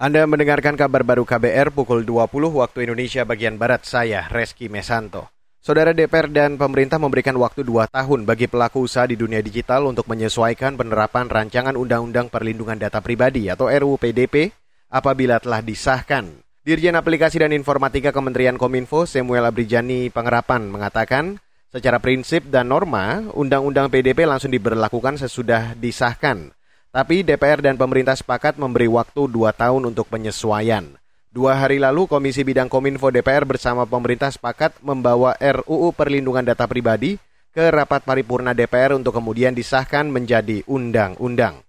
Anda mendengarkan kabar baru KBR pukul 20 waktu Indonesia bagian Barat, saya Reski Mesanto. Saudara DPR dan pemerintah memberikan waktu dua tahun bagi pelaku usaha di dunia digital untuk menyesuaikan penerapan rancangan Undang-Undang Perlindungan Data Pribadi atau RUU PDP apabila telah disahkan. Dirjen Aplikasi dan Informatika Kementerian Kominfo Samuel Abrijani Pangerapan mengatakan, secara prinsip dan norma, Undang-Undang PDP langsung diberlakukan sesudah disahkan. Tapi DPR dan pemerintah sepakat memberi waktu dua tahun untuk penyesuaian. Dua hari lalu Komisi Bidang Kominfo DPR bersama pemerintah sepakat membawa RUU Perlindungan Data Pribadi ke rapat paripurna DPR untuk kemudian disahkan menjadi undang-undang.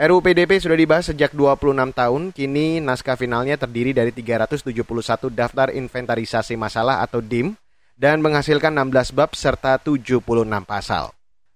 RUU PDP sudah dibahas sejak 26 tahun, kini naskah finalnya terdiri dari 371 daftar inventarisasi masalah atau DIM dan menghasilkan 16 bab serta 76 pasal.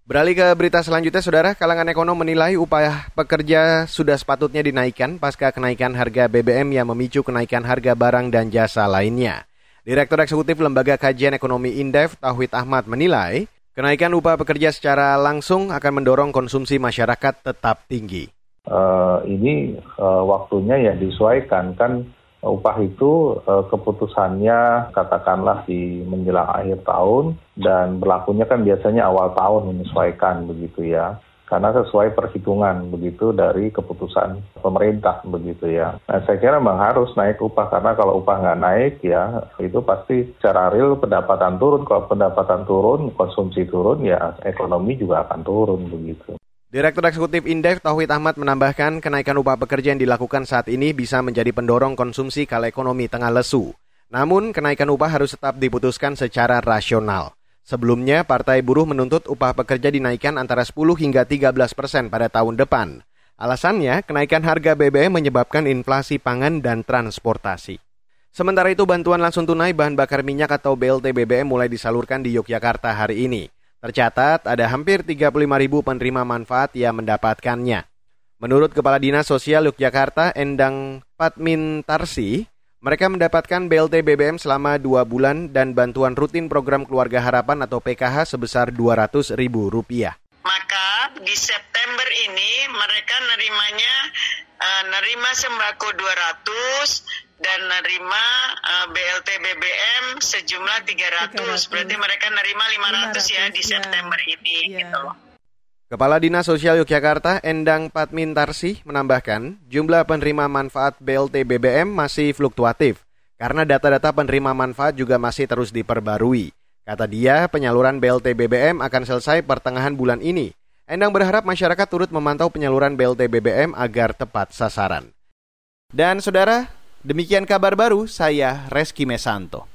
Beralih ke berita selanjutnya, Saudara, kalangan ekonom menilai upaya pekerja sudah sepatutnya dinaikkan pasca kenaikan harga BBM yang memicu kenaikan harga barang dan jasa lainnya. Direktur Eksekutif Lembaga Kajian Ekonomi Indef, Tauhid Ahmad, menilai kenaikan upah pekerja secara langsung akan mendorong konsumsi masyarakat tetap tinggi. Uh, ini uh, waktunya ya disesuaikan kan upah itu uh, keputusannya katakanlah di menjelang akhir tahun dan berlakunya kan biasanya awal tahun menyesuaikan begitu ya karena sesuai perhitungan begitu dari keputusan pemerintah begitu ya. Nah, saya kira memang harus naik upah karena kalau upah nggak naik ya itu pasti secara real pendapatan turun. Kalau pendapatan turun, konsumsi turun ya ekonomi juga akan turun begitu. Direktur Eksekutif Indef Tauhid Ahmad menambahkan kenaikan upah pekerja yang dilakukan saat ini bisa menjadi pendorong konsumsi kala ekonomi tengah lesu. Namun, kenaikan upah harus tetap diputuskan secara rasional. Sebelumnya, Partai Buruh menuntut upah pekerja dinaikkan antara 10 hingga 13 persen pada tahun depan. Alasannya, kenaikan harga BBM menyebabkan inflasi pangan dan transportasi. Sementara itu, bantuan langsung tunai bahan bakar minyak atau BLT BBM mulai disalurkan di Yogyakarta hari ini. Tercatat ada hampir 35 ribu penerima manfaat yang mendapatkannya. Menurut Kepala Dinas Sosial Yogyakarta Endang Patmin Tarsi, mereka mendapatkan BLT BBM selama dua bulan dan bantuan rutin program Keluarga Harapan atau PKH sebesar 200 ribu rupiah. Maka di September ini mereka nerimanya uh, nerima sembako 200 dan nerima uh, BLT BBM sejumlah 300. 300. Berarti mereka nerima 500, 500 ya di ya. September ini ya. gitu Kepala Dinas Sosial Yogyakarta Endang Patmin Tarsih menambahkan, jumlah penerima manfaat BLT BBM masih fluktuatif karena data-data penerima manfaat juga masih terus diperbarui. Kata dia, penyaluran BLT BBM akan selesai pertengahan bulan ini. Endang berharap masyarakat turut memantau penyaluran BLT BBM agar tepat sasaran. Dan saudara, Demikian kabar baru, saya Reski Mesanto.